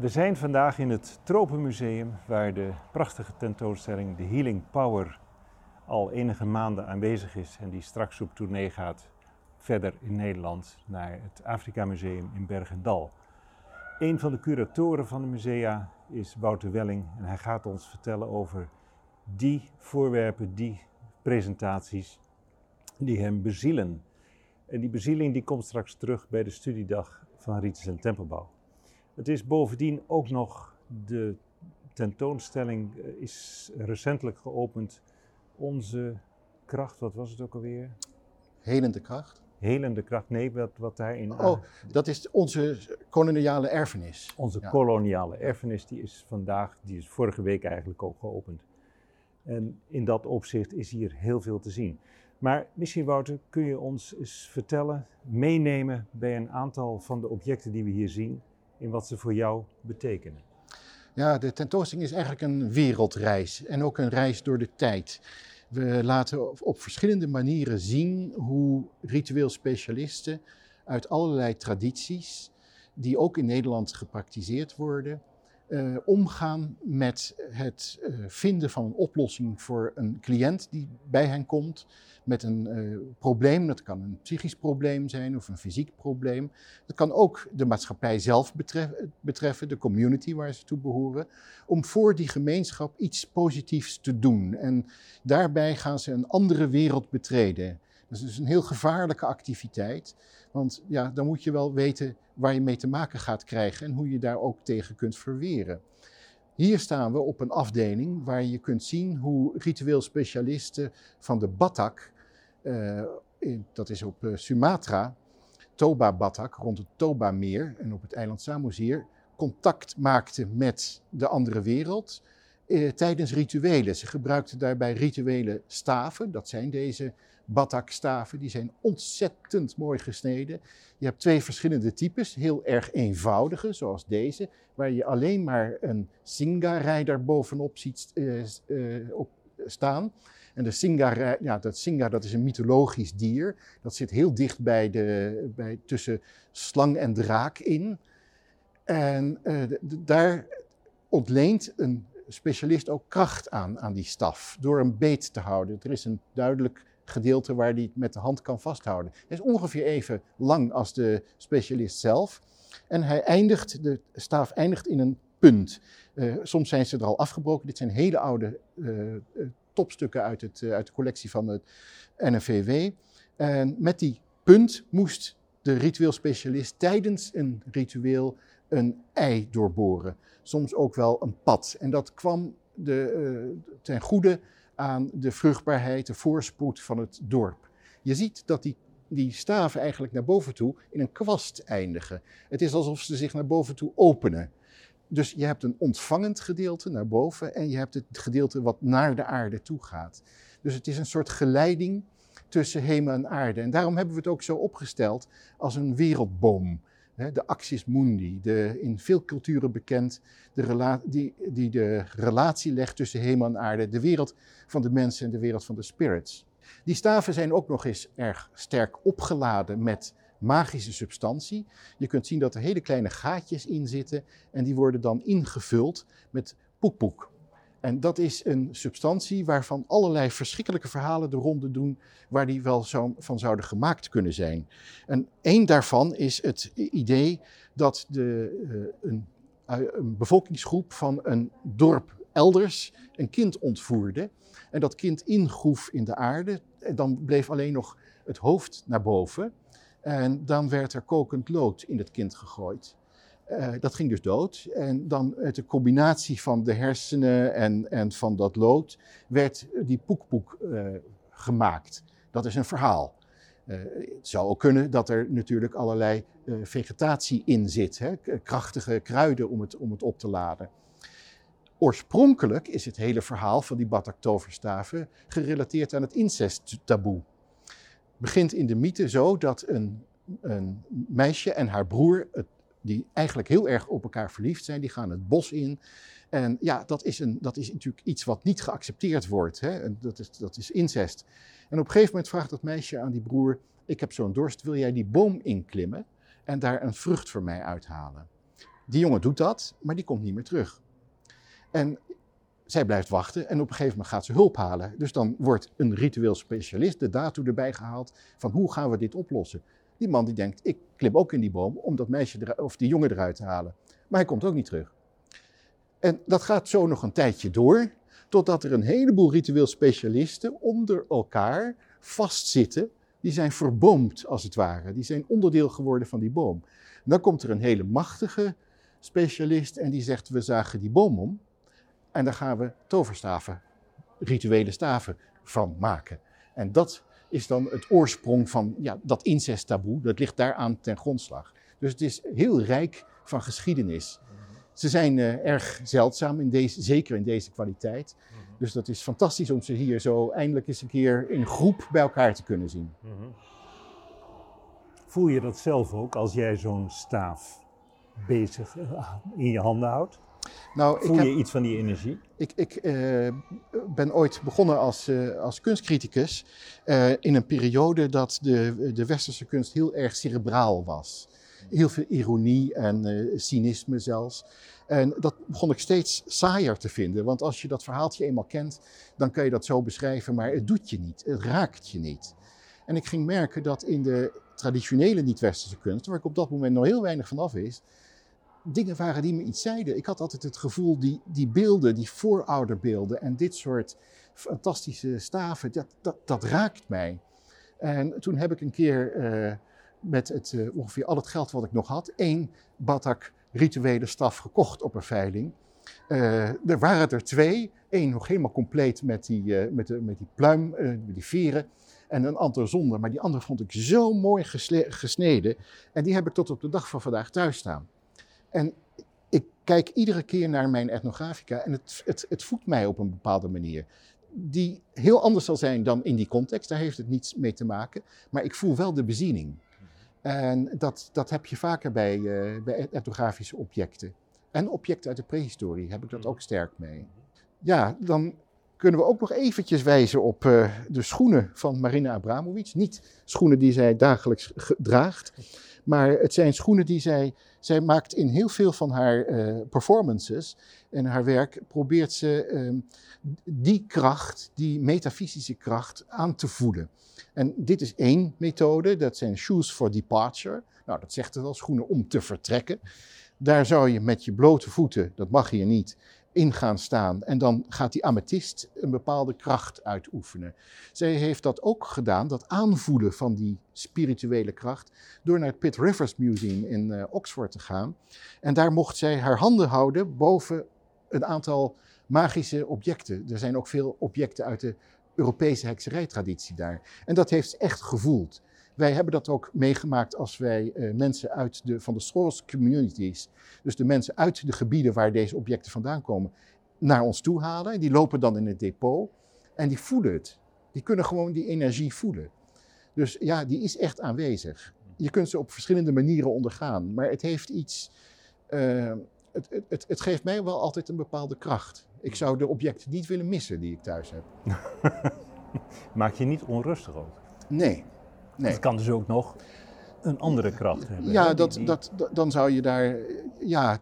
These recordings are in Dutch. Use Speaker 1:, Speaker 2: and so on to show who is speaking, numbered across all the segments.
Speaker 1: We zijn vandaag in het Tropenmuseum, waar de prachtige tentoonstelling The Healing Power al enige maanden aanwezig is en die straks op tournee gaat verder in Nederland naar het Afrika Museum in Bergendal. Een van de curatoren van de musea is Wouter Welling en hij gaat ons vertellen over die voorwerpen, die presentaties die hem bezielen. En die bezieling die komt straks terug bij de studiedag van Rites en Tempelbouw. Het is bovendien ook nog de tentoonstelling eh, is recentelijk geopend. Onze kracht, wat was het ook alweer?
Speaker 2: Helende kracht.
Speaker 1: Helende kracht, nee, wat, wat daarin.
Speaker 2: Oh, dat is onze koloniale erfenis.
Speaker 1: Onze koloniale erfenis, die is vandaag, die is vorige week eigenlijk ook geopend. En in dat opzicht is hier heel veel te zien. Maar misschien Wouter, kun je ons eens vertellen, meenemen bij een aantal van de objecten die we hier zien, in wat ze voor jou betekenen?
Speaker 2: Ja, de tentoonstelling is eigenlijk een wereldreis en ook een reis door de tijd. We laten op verschillende manieren zien hoe ritueel specialisten uit allerlei tradities, die ook in Nederland gepraktiseerd worden, uh, omgaan met het uh, vinden van een oplossing voor een cliënt die bij hen komt met een uh, probleem. Dat kan een psychisch probleem zijn of een fysiek probleem. Dat kan ook de maatschappij zelf betreffen, de community waar ze toe behoren, om voor die gemeenschap iets positiefs te doen. En daarbij gaan ze een andere wereld betreden. Dat is dus een heel gevaarlijke activiteit. Want ja, dan moet je wel weten waar je mee te maken gaat krijgen en hoe je daar ook tegen kunt verweren. Hier staan we op een afdeling waar je kunt zien hoe ritueel specialisten van de Batak, uh, dat is op uh, Sumatra, Toba Batak, rond het Toba-meer en op het eiland Samosir, contact maakten met de andere wereld uh, tijdens rituelen. Ze gebruikten daarbij rituele staven, dat zijn deze batakstaven. Die zijn ontzettend mooi gesneden. Je hebt twee verschillende types, heel erg eenvoudige, zoals deze, waar je alleen maar een singa-rijder bovenop ziet uh, uh, op staan. En de singa, ja, dat singa dat is een mythologisch dier. Dat zit heel dicht bij de, bij, tussen slang en draak in. En uh, daar ontleent een specialist ook kracht aan, aan die staf, door hem beet te houden. Er is een duidelijk gedeelte waar hij het met de hand kan vasthouden. Hij is ongeveer even lang als de specialist zelf. En hij eindigt, de staaf eindigt in een punt. Uh, soms zijn ze er al afgebroken. Dit zijn hele oude uh, topstukken uit, het, uit de collectie van het NFVW. En met die punt moest de ritueel specialist tijdens een ritueel een ei doorboren. Soms ook wel een pad. En dat kwam de, ten goede aan de vruchtbaarheid, de voorspoed van het dorp. Je ziet dat die, die staven eigenlijk naar boven toe in een kwast eindigen. Het is alsof ze zich naar boven toe openen. Dus je hebt een ontvangend gedeelte naar boven en je hebt het gedeelte wat naar de aarde toe gaat. Dus het is een soort geleiding tussen hemel en aarde. En daarom hebben we het ook zo opgesteld als een wereldboom de axis mundi, de, in veel culturen bekend, de die, die de relatie legt tussen hemel en aarde, de wereld van de mensen en de wereld van de spirits. Die staven zijn ook nog eens erg sterk opgeladen met magische substantie. Je kunt zien dat er hele kleine gaatjes in zitten en die worden dan ingevuld met poekpoek. En dat is een substantie waarvan allerlei verschrikkelijke verhalen de ronde doen waar die wel zo van zouden gemaakt kunnen zijn. En één daarvan is het idee dat de, uh, een, uh, een bevolkingsgroep van een dorp elders een kind ontvoerde. En dat kind ingroef in de aarde. En dan bleef alleen nog het hoofd naar boven. En dan werd er kokend lood in het kind gegooid. Uh, dat ging dus dood. En dan met de combinatie van de hersenen en, en van dat lood werd die poekpoek gemaakt. Dat is een verhaal. Het zou ook kunnen dat er natuurlijk allerlei vegetatie in zit, hè? krachtige kruiden om het, om het op te laden. Oorspronkelijk is het hele verhaal van die Batak-toverstaven gerelateerd aan het incesttaboe. Begint in de mythe zo dat een, een meisje en haar broer het die eigenlijk heel erg op elkaar verliefd zijn. Die gaan het bos in. En ja, dat is, een, dat is natuurlijk iets wat niet geaccepteerd wordt. Hè? En dat, is, dat is incest. En op een gegeven moment vraagt dat meisje aan die broer: Ik heb zo'n dorst, wil jij die boom inklimmen en daar een vrucht voor mij uithalen? Die jongen doet dat, maar die komt niet meer terug. En zij blijft wachten en op een gegeven moment gaat ze hulp halen. Dus dan wordt een ritueel specialist, de daartoe erbij gehaald, van hoe gaan we dit oplossen. Die man die denkt, ik klim ook in die boom om dat meisje of die jongen eruit te halen. Maar hij komt ook niet terug. En dat gaat zo nog een tijdje door, totdat er een heleboel ritueel specialisten onder elkaar vastzitten. Die zijn verboomd, als het ware. Die zijn onderdeel geworden van die boom. dan komt er een hele machtige specialist en die zegt, we zagen die boom om. En daar gaan we toverstaven, rituele staven van maken. En dat is dan het oorsprong van ja, dat incesttaboe. Dat ligt daaraan ten grondslag. Dus het is heel rijk van geschiedenis. Ze zijn uh, erg zeldzaam, in deze, zeker in deze kwaliteit. Dus dat is fantastisch om ze hier zo eindelijk eens een keer in groep bij elkaar te kunnen zien.
Speaker 1: Voel je dat zelf ook als jij zo'n staaf bezig eh, in je handen houdt? Nou, Voel je iets van die energie?
Speaker 2: Ik, ik uh, ben ooit begonnen als, uh, als kunstcriticus uh, in een periode dat de, de westerse kunst heel erg cerebraal was. Heel veel ironie en cynisme zelfs. En dat begon ik steeds saaier te vinden, want als je dat verhaaltje eenmaal kent, dan kan je dat zo beschrijven, maar het doet je niet, het raakt je niet. En ik ging merken dat in de traditionele niet-westerse kunst, waar ik op dat moment nog heel weinig van af is, dingen waren die me iets zeiden. Ik had altijd het gevoel, die, die beelden, die voorouderbeelden en dit soort fantastische staven, dat, dat, dat raakt mij. En toen heb ik een keer uh, met het, uh, ongeveer al het geld wat ik nog had, één batak rituele staf gekocht op een veiling. Uh, er waren er twee. Eén nog helemaal compleet met die, met de, met die pluim, met die veren. En een ander zonder. Maar die andere vond ik zo mooi gesneden. En die heb ik tot op de dag van vandaag thuis staan. En ik kijk iedere keer naar mijn etnografica en het, het, het voedt mij op een bepaalde manier. Die heel anders zal zijn dan in die context, daar heeft het niets mee te maken. Maar ik voel wel de beziening. En dat, dat heb je vaker bij, uh, bij etnografische objecten. En objecten uit de prehistorie heb ik dat ook sterk mee. Ja, dan kunnen we ook nog eventjes wijzen op uh, de schoenen van Marina Abramovic. Niet schoenen die zij dagelijks draagt, maar het zijn schoenen die zij, zij maakt in heel veel van haar uh, performances en haar werk, probeert ze uh, die kracht, die metafysische kracht aan te voelen. En dit is één methode, dat zijn shoes for departure. Nou, dat zegt het al, schoenen om te vertrekken. Daar zou je met je blote voeten, dat mag hier niet, in gaan staan. En dan gaat die amethyst een bepaalde kracht uitoefenen. Zij heeft dat ook gedaan, dat aanvoelen van die spirituele kracht, door naar het Pitt Rivers Museum in uh, Oxford te gaan. En daar mocht zij haar handen houden boven een aantal magische objecten. Er zijn ook veel objecten uit de Europese hekserijtraditie daar. En dat heeft ze echt gevoeld. Wij hebben dat ook meegemaakt als wij uh, mensen uit de, van de source communities, dus de mensen uit de gebieden waar deze objecten vandaan komen, naar ons toe halen. Die lopen dan in het depot en die voelen het. Die kunnen gewoon die energie voelen. Dus ja, die is echt aanwezig. Je kunt ze op verschillende manieren ondergaan, maar het heeft iets. Uh, het, het, het, geeft mij wel altijd een bepaalde kracht. Ik zou de objecten niet willen missen die ik thuis heb.
Speaker 1: Maak je niet onrustig ook?
Speaker 2: Nee, Nee.
Speaker 1: Het kan dus ook nog een andere kracht hebben.
Speaker 2: Ja, dat, Dat, dan zou je daar. Ja,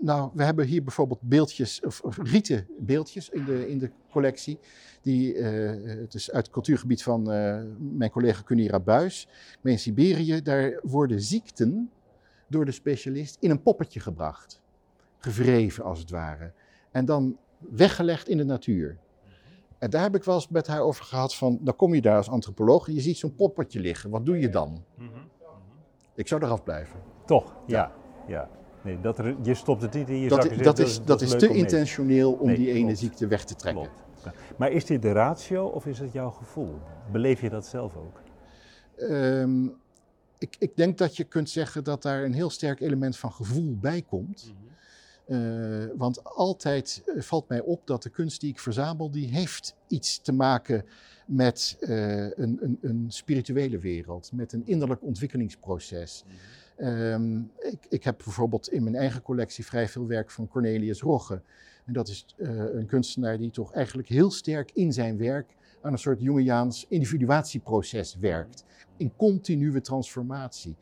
Speaker 2: nou, we hebben hier bijvoorbeeld beeldjes, of, rieten beeldjes in de, in de collectie. Die, uh, het is uit het cultuurgebied van uh, mijn collega Kunira Buis. in Siberië, daar worden ziekten door de specialist in een poppetje gebracht. Gevreven als het ware. En dan weggelegd in de natuur. En daar heb ik wel eens met haar over gehad van, dan kom je daar als antropoloog en je ziet zo'n poppetje liggen. Wat doe je dan? Mhm. Ik zou eraf blijven.
Speaker 1: Toch, ja. ja. Nee, dat je stopt het niet in je
Speaker 2: dat,
Speaker 1: zak.
Speaker 2: Dat, is, dat, is te intentioneel om die ene ziekte weg te trekken.
Speaker 1: Maar is dit de ratio of is het jouw gevoel? Beleef je dat zelf ook?
Speaker 2: Um, ik, ik, denk dat je kunt zeggen dat daar een heel sterk element van gevoel bij komt. Mhm. Uh, want altijd eh, valt mij op dat de kunst die ik verzamel, die heeft iets te maken met uh, een, een, een, spirituele wereld, met een innerlijk ontwikkelingsproces. Um, ik, ik, heb bijvoorbeeld in mijn eigen collectie vrij veel werk van Cornelius Rogge. En dat is uh, een kunstenaar die toch eigenlijk heel sterk in zijn werk aan een soort Jungiaans individuatieproces werkt. In continue transformatie.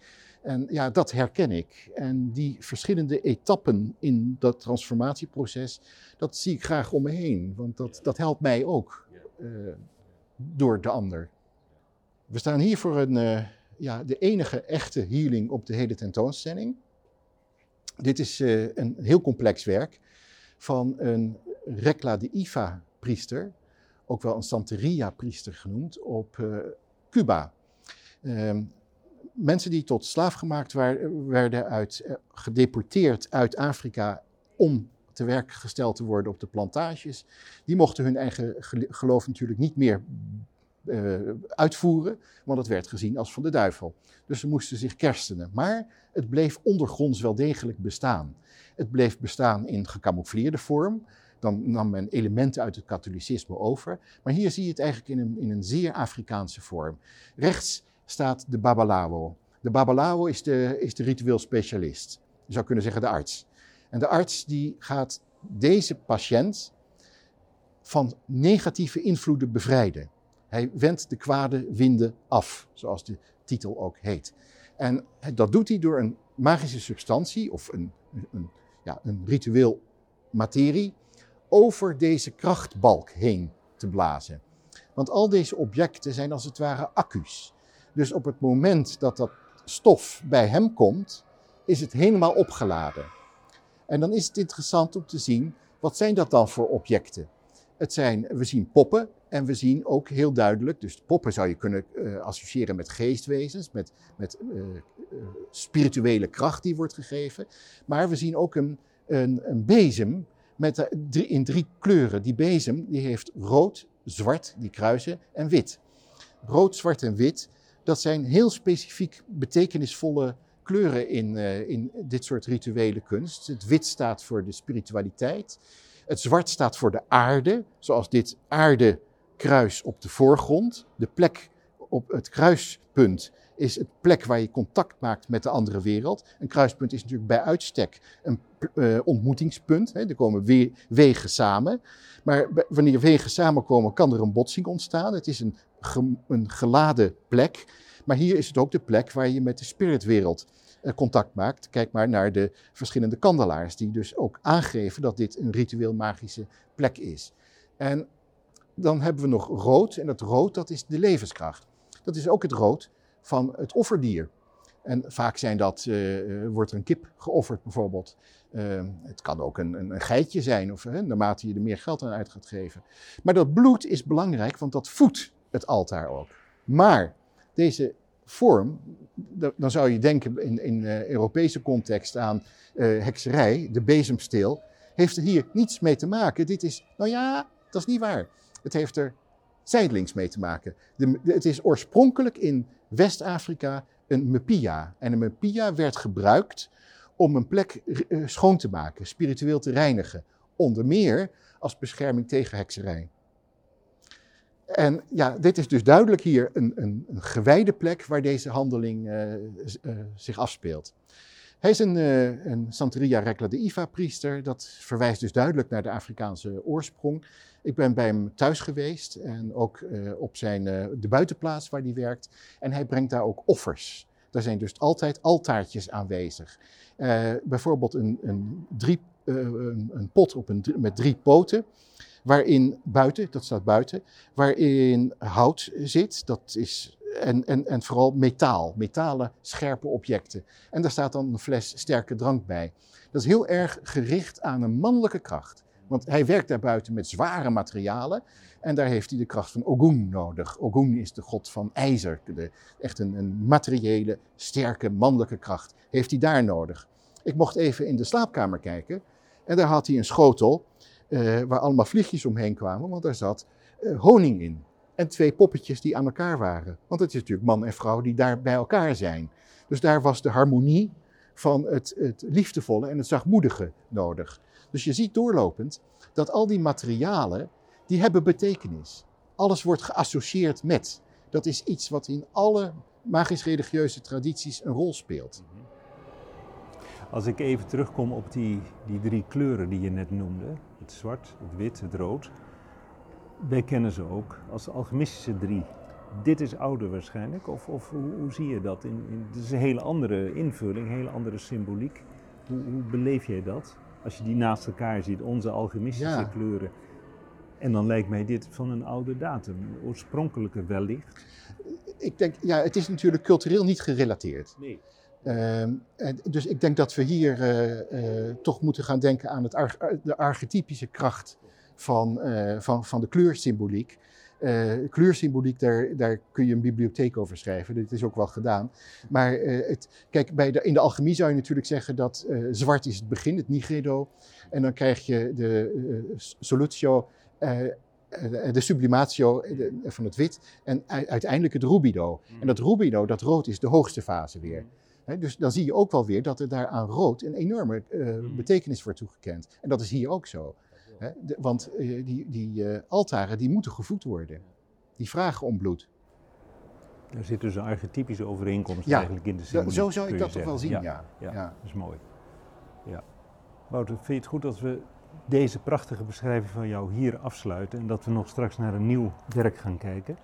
Speaker 2: En ja, dat herken ik. En die verschillende etappen in dat transformatieproces, dat zie ik graag om me heen. Want dat, dat helpt mij ook uh, door de ander. We staan hier voor een, uh, ja, de enige echte healing op de hele tentoonstelling. Dit is uh, een heel complex werk van een Rekla de Ifa priester, ook wel een Santeria priester genoemd, op Cuba. Ehm, mensen die tot slaaf gemaakt werden uit, eh, gedeporteerd uit Afrika om te werk gesteld te worden op de plantages. Die mochten hun eigen geloof natuurlijk niet meer uh, uitvoeren, want het werd gezien als van de duivel. Dus ze moesten zich kerstenen. Maar het bleef ondergronds wel degelijk bestaan. Het bleef bestaan in gecamoufleerde vorm. Dan nam men elementen uit het katholicisme over. Maar hier zie je het eigenlijk in een, in een zeer Afrikaanse vorm. Rechts staat de babalawo. De babalawo is de, is de ritueel specialist. Je zou kunnen zeggen de arts. En de arts die gaat deze patiënt van negatieve invloeden bevrijden. Hij wendt de kwade winden af, zoals de titel ook heet. En dat doet hij door een magische substantie of een, een, ja, een ritueel materie over deze krachtbalk heen te blazen. Want al deze objecten zijn als het ware accu's. Dus op het moment dat dat stof bij hem komt, is het helemaal opgeladen. En dan is het interessant om te zien, wat zijn dat dan voor objecten? Het zijn, we zien poppen en we zien ook heel duidelijk, dus poppen zou je kunnen uh, associëren met geestwezens, met, met uh, uh, spirituele kracht die wordt gegeven. Maar we zien ook een, een, een bezem met in drie kleuren. Die bezem die heeft rood, zwart, die kruisen, en wit. Rood, zwart en wit dat zijn heel specifiek betekenisvolle kleuren in, uh, in dit soort rituele kunst. Het wit staat voor de spiritualiteit. Het zwart staat voor de aarde, zoals dit aardekruis op de voorgrond. De plek op het kruispunt is het plek waar je contact maakt met de andere wereld. Een kruispunt is natuurlijk bij uitstek een uh, ontmoetingspunt. Hè. Er komen we wegen samen. Maar wanneer wegen samenkomen, kan er een botsing ontstaan. Het is een, een geladen plek. Maar hier is het ook de plek waar je met de spiritwereld uh, contact maakt. Kijk maar naar de verschillende kandelaars, die dus ook aangeven dat dit een ritueel magische plek is. En dan hebben we nog rood. En dat rood, dat is de levenskracht. Dat is ook het rood van het offerdier. En vaak zijn dat, uh, wordt er een kip geofferd bijvoorbeeld. Het kan ook een, een, een geitje zijn, of, uh, naarmate je er meer geld aan uit gaat geven. Maar dat bloed is belangrijk, want dat voedt het altaar ook. Maar deze vorm, dan zou je denken in, in Europese context aan hekserij, de bezemsteel, heeft er hier niets mee te maken. Dit is, nou ja, dat is niet waar. Het heeft er zijdelings mee te maken. De, het is oorspronkelijk in West-Afrika een mepia. En een mepia werd gebruikt om een plek uh, schoon te maken, spiritueel te reinigen. Onder meer als bescherming tegen hekserij. En ja, dit is dus duidelijk hier een, een, een gewijde plek waar deze handeling uh, uh, zich afspeelt. Hij is een, een Santeria Rekla de Iva priester. Dat verwijst dus duidelijk naar de Afrikaanse oorsprong. Ik ben bij hem thuis geweest en ook uh, op zijn, uh, de buitenplaats waar hij werkt. En hij brengt daar ook offers. Daar zijn dus altijd altaartjes aanwezig. Uh, bijvoorbeeld een, een, drie, een pot op een, met drie poten waarin buiten, dat staat buiten, waarin hout zit, dat is, en, en, en vooral metaal, metalen scherpe objecten. En daar staat dan een fles sterke drank bij. Dat is heel erg gericht aan een mannelijke kracht. Want hij werkt daarbuiten met zware materialen. En daar heeft hij de kracht van Ogun nodig. Ogun is de god van ijzer. De, echt een, een materiële, sterke, mannelijke kracht. Heeft hij daar nodig. Ik mocht even in de slaapkamer kijken. En daar had hij een schotel uh, waar allemaal vliegjes omheen kwamen. Want daar zat uh, honing in. En twee poppetjes die aan elkaar waren. Want het is natuurlijk man en vrouw die daar bij elkaar zijn. Dus daar was de harmonie van het, het liefdevolle en het zachtmoedige nodig. Dus je ziet doorlopend dat al die materialen, die hebben betekenis. Alles wordt geassocieerd met. Dat is iets wat in alle magisch-religieuze tradities een rol speelt.
Speaker 1: Als ik even terugkom op die, die drie kleuren die je net noemde, het zwart, het wit, het rood. Wij kennen ze ook als alchemistische drie dit is ouder waarschijnlijk? Of, of hoe, hoe zie je dat? In, in, het is een hele andere invulling, een hele andere symboliek. Hoe, hoe beleef jij dat? Als je die naast elkaar ziet, onze alchemistische
Speaker 2: Ja.
Speaker 1: kleuren. En dan lijkt mij dit van een oude datum, oorspronkelijke wellicht.
Speaker 2: Ik denk, ja, het is natuurlijk cultureel niet gerelateerd.
Speaker 1: Nee.
Speaker 2: Ehm, dus ik denk dat we hier eh, eh, toch moeten gaan denken aan het de archetypische kracht van, eh, van, van de kleursymboliek. Kleursymboliek, daar, daar kun je een bibliotheek over schrijven. Dit is ook wel gedaan. Maar het, kijk, bij de, in de alchemie zou je natuurlijk zeggen dat zwart is het begin, het nigredo. En dan krijg je de solutio, de sublimatio van het wit. En uiteindelijk het rubido. En dat rubido, dat rood, is de hoogste fase weer. Dus dan zie je ook wel weer dat er daar aan rood een enorme eh, betekenis wordt toegekend. En dat is hier ook zo. De- want eh, die, die eh, altaren die moeten gevoed worden. Die vragen om bloed.
Speaker 1: Er zit dus een archetypische overeenkomst
Speaker 2: Ja,
Speaker 1: eigenlijk in de symboliek.
Speaker 2: zo zou ik dat toch wel zien.
Speaker 1: Ja,
Speaker 2: ja.
Speaker 1: dat is mooi. Ja. Wouter, vind je het goed dat we deze prachtige beschrijving van jou hier afsluiten en dat we nog straks naar een nieuw werk gaan kijken?